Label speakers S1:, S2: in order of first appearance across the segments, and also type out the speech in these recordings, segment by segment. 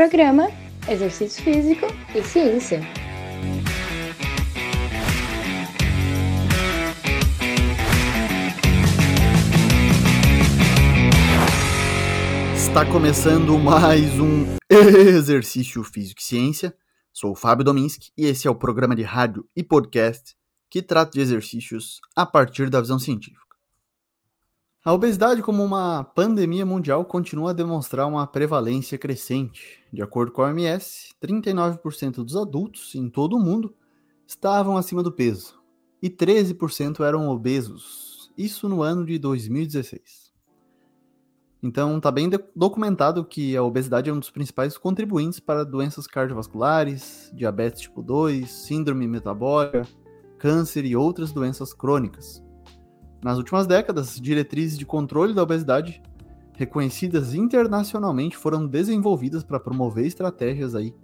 S1: Programa Exercício Físico e Ciência.
S2: Está começando mais um Exercício Físico e Ciência. Sou o Fábio Dominski e esse é o programa de rádio e podcast que trata de exercícios a partir da visão científica. A obesidade, como uma pandemia mundial, continua a demonstrar uma prevalência crescente. De acordo com a OMS, 39% dos adultos em todo o mundo estavam acima do peso e 13% eram obesos. Isso no ano de 2016. Então, está bem documentado que a obesidade é um dos principais contribuintes para doenças cardiovasculares, diabetes tipo 2, síndrome metabólica, câncer e outras doenças crônicas. Nas últimas décadas, diretrizes de controle da obesidade reconhecidas internacionalmente foram desenvolvidas para promover estratégias aí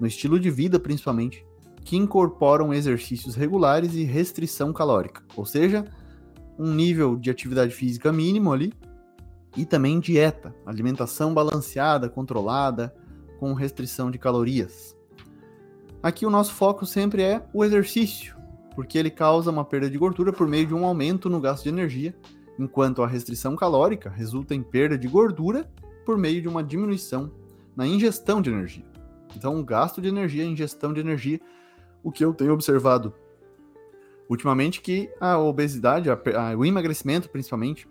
S2: no estilo de vida principalmente que incorporam exercícios regulares e restrição calórica, ou seja, um nível de atividade física mínimo ali e também dieta, alimentação balanceada, controlada, com restrição de calorias. Aqui o nosso foco sempre é o exercício, porque ele causa uma perda de gordura por meio de um aumento no gasto de energia, enquanto a restrição calórica resulta em perda de gordura por meio de uma diminuição na ingestão de energia. Então, gasto de energia, ingestão de energia, o que eu tenho observado ultimamente que a obesidade, a, a, o emagrecimento principalmente,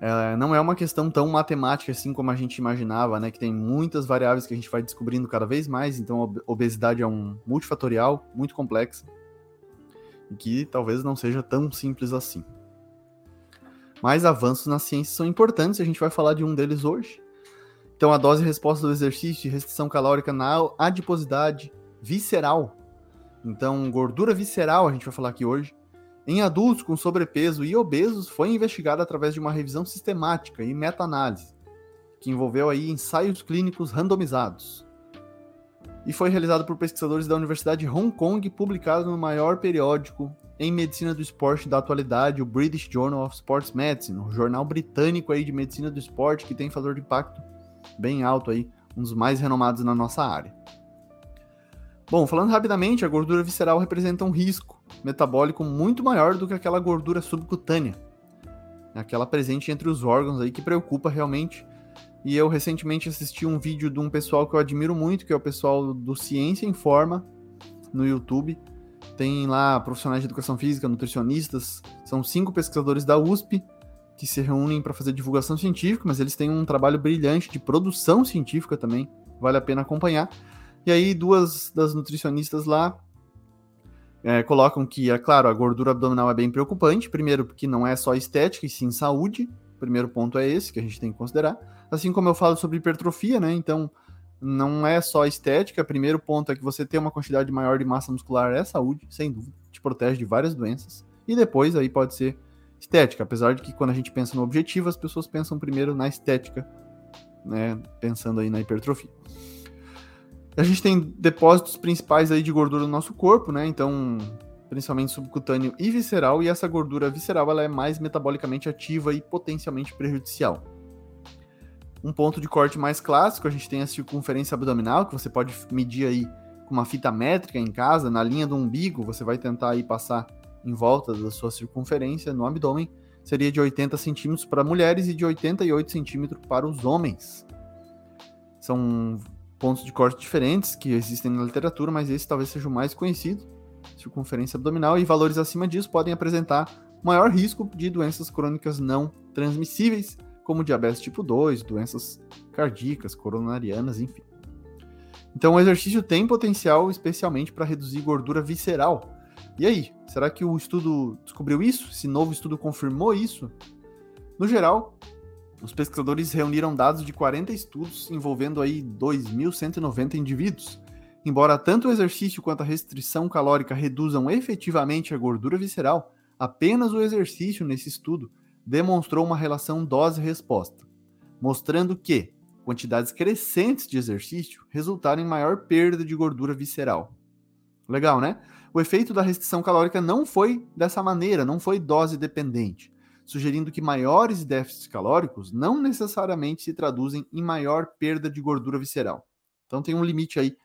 S2: é, não é uma questão tão matemática assim como a gente imaginava, né? Que tem muitas variáveis que a gente vai descobrindo cada vez mais, então a obesidade é um multifatorial, muito complexo e que talvez não seja tão simples assim. Mas avanços na ciência são importantes, a gente vai falar de um deles hoje. Então, a dose e resposta do exercício de restrição calórica na adiposidade visceral. Então, gordura visceral, a gente vai falar aqui hoje. Em adultos com sobrepeso e obesos, foi investigada através de uma revisão sistemática e meta-análise, que envolveu aí ensaios clínicos randomizados e foi realizado por pesquisadores da Universidade de Hong Kong e publicado no maior periódico em medicina do esporte da atualidade, o British Journal of Sports Medicine, um jornal britânico aí de medicina do esporte que tem fator de impacto bem alto aí, um dos mais renomados na nossa área. Bom, falando rapidamente, a gordura visceral representa um risco metabólico muito maior do que aquela gordura subcutânea, aquela presente entre os órgãos aí que preocupa realmente e eu recentemente assisti um vídeo de um pessoal que eu admiro muito, que é o pessoal do Ciência em Forma, no YouTube. Tem lá profissionais de educação física, nutricionistas, são cinco pesquisadores da USP que se reúnem para fazer divulgação científica, mas eles têm um trabalho brilhante de produção científica também, vale a pena acompanhar. E aí, duas das nutricionistas lá é, colocam que, é claro, a gordura abdominal é bem preocupante, primeiro porque não é só estética e sim saúde, primeiro ponto é esse que a gente tem que considerar. Assim como eu falo sobre hipertrofia, né? Então, não é só estética. Primeiro ponto é que você ter uma quantidade maior de massa muscular é saúde, sem dúvida. Te protege de várias doenças. E depois aí pode ser estética. Apesar de que quando a gente pensa no objetivo, as pessoas pensam primeiro na estética, né? Pensando aí na hipertrofia. A gente tem depósitos principais aí de gordura no nosso corpo, né? Então, principalmente subcutâneo e visceral, e essa gordura visceral ela é mais metabolicamente ativa e potencialmente prejudicial. Um ponto de corte mais clássico, a gente tem a circunferência abdominal, que você pode medir aí com uma fita métrica em casa, na linha do umbigo, você vai tentar aí passar em volta da sua circunferência no abdômen, seria de 80 centímetros para mulheres e de 88 centímetros para os homens. São pontos de corte diferentes que existem na literatura, mas esse talvez seja o mais conhecido, circunferência abdominal, e valores acima disso podem apresentar maior risco de doenças crônicas não transmissíveis, como diabetes tipo 2, doenças cardíacas, coronarianas, enfim. Então, o exercício tem potencial especialmente para reduzir gordura visceral. E aí, será que o estudo descobriu isso? Esse novo estudo confirmou isso? No geral, os pesquisadores reuniram dados de 40 estudos envolvendo aí 2.190 indivíduos. Embora tanto o exercício quanto a restrição calórica reduzam efetivamente a gordura visceral, apenas o exercício nesse estudo demonstrou uma relação dose-resposta, mostrando que quantidades crescentes de exercício resultaram em maior perda de gordura visceral. Legal, né? O efeito da restrição calórica não foi dessa maneira, não foi dose dependente. sugerindo que maiores déficits calóricos não necessariamente se traduzem em maior perda de gordura visceral. Então tem um limite aí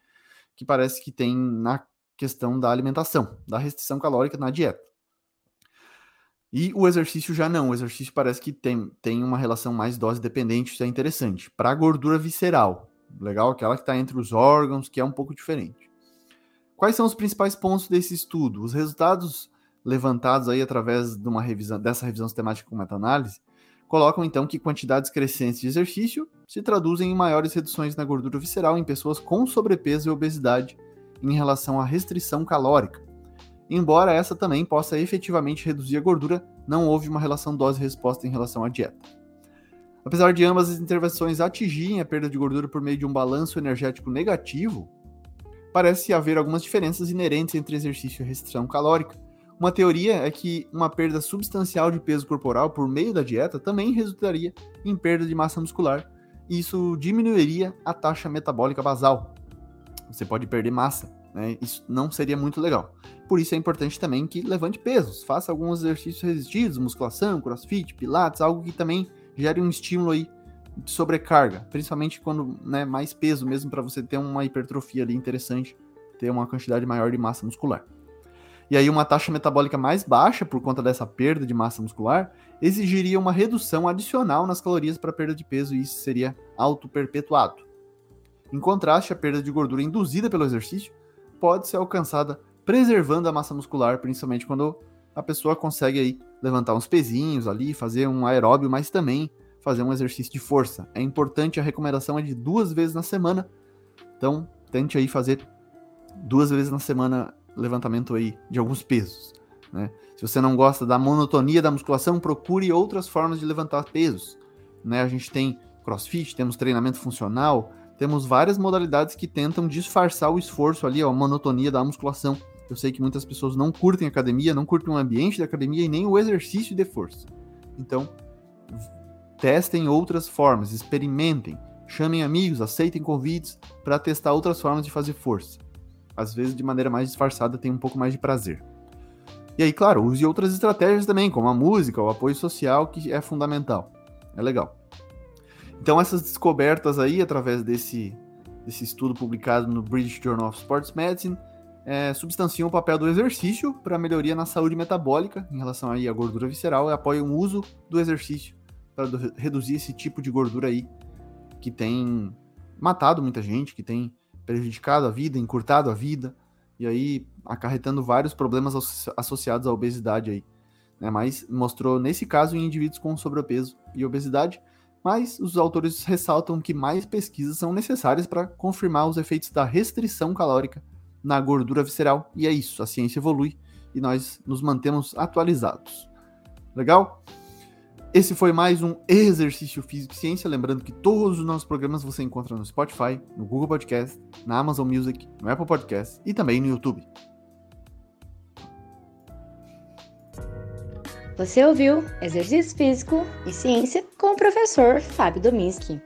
S2: que parece que tem na questão da alimentação, da restrição calórica na dieta. E o exercício já não. O exercício parece que tem, tem uma relação mais dose dependente, isso é interessante. Para a gordura visceral, legal? Aquela que está entre os órgãos, que é um pouco diferente. Quais são os principais pontos desse estudo? Os resultados levantados aí através de uma revisão, dessa revisão sistemática com meta-análise colocam então que quantidades crescentes de exercício se traduzem em maiores reduções na gordura visceral em pessoas com sobrepeso e obesidade em relação à restrição calórica. Embora essa também possa efetivamente reduzir a gordura, não houve uma relação dose-resposta em relação à dieta. Apesar de ambas as intervenções atingirem a perda de gordura por meio de um balanço energético negativo, parece haver algumas diferenças inerentes entre exercício e restrição calórica. Uma teoria é que uma perda substancial de peso corporal por meio da dieta também resultaria em perda de massa muscular, e isso diminuiria a taxa metabólica basal. Você pode perder massa, né? Isso não seria muito legal. Por isso é importante também que levante pesos, faça alguns exercícios resistidos, musculação, crossfit, pilates, algo que também gere um estímulo aí de sobrecarga, principalmente quando né, mais peso mesmo para você ter uma hipertrofia ali interessante, ter uma quantidade maior de massa muscular. E aí uma taxa metabólica mais baixa por conta dessa perda de massa muscular exigiria uma redução adicional nas calorias para perda de peso e isso seria auto-perpetuado. Em contraste, a perda de gordura induzida pelo exercício pode ser alcançada preservando a massa muscular, principalmente quando a pessoa consegue aí levantar uns pezinhos ali, fazer um aeróbio, mas também fazer um exercício de força. É importante, a recomendação é de duas vezes na semana. Então, tente aí fazer duas vezes na semana levantamento aí de alguns pesos. Né? Se você não gosta da monotonia da musculação, procure outras formas de levantar pesos. Né? A gente tem crossfit, temos treinamento funcional, temos várias modalidades que tentam disfarçar o esforço ali, a monotonia da musculação. Eu sei que muitas pessoas não curtem academia, não curtem o ambiente da academia e nem o exercício de força. Então, testem outras formas, experimentem, chamem amigos, aceitem convites para testar outras formas de fazer força. Às vezes, de maneira mais disfarçada, tem um pouco mais de prazer. E aí, claro, use outras estratégias também, como a música, o apoio social, que é fundamental. É legal. Então, essas descobertas aí, através desse, desse estudo publicado no British Journal of Sports Medicine, é, substanciam o papel do exercício para melhoria na saúde metabólica em relação aí à gordura visceral e apoiam o uso do exercício para reduzir esse tipo de gordura aí que tem matado muita gente, que tem prejudicado a vida, encurtado a vida e aí acarretando vários problemas associados à obesidade aí. Né? Mas mostrou nesse caso em indivíduos com sobrepeso e obesidade, mas os autores ressaltam que mais pesquisas são necessárias para confirmar os efeitos da restrição calórica na gordura visceral. E é isso, a ciência evolui e nós nos mantemos atualizados. Legal? Esse foi mais um Exercício Físico e Ciência. Lembrando que todos os nossos programas você encontra no Spotify, no Google Podcast, na Amazon Music, no Apple Podcast e também no YouTube.
S1: Você ouviu Exercício Físico e Ciência com o professor Fábio Dominski.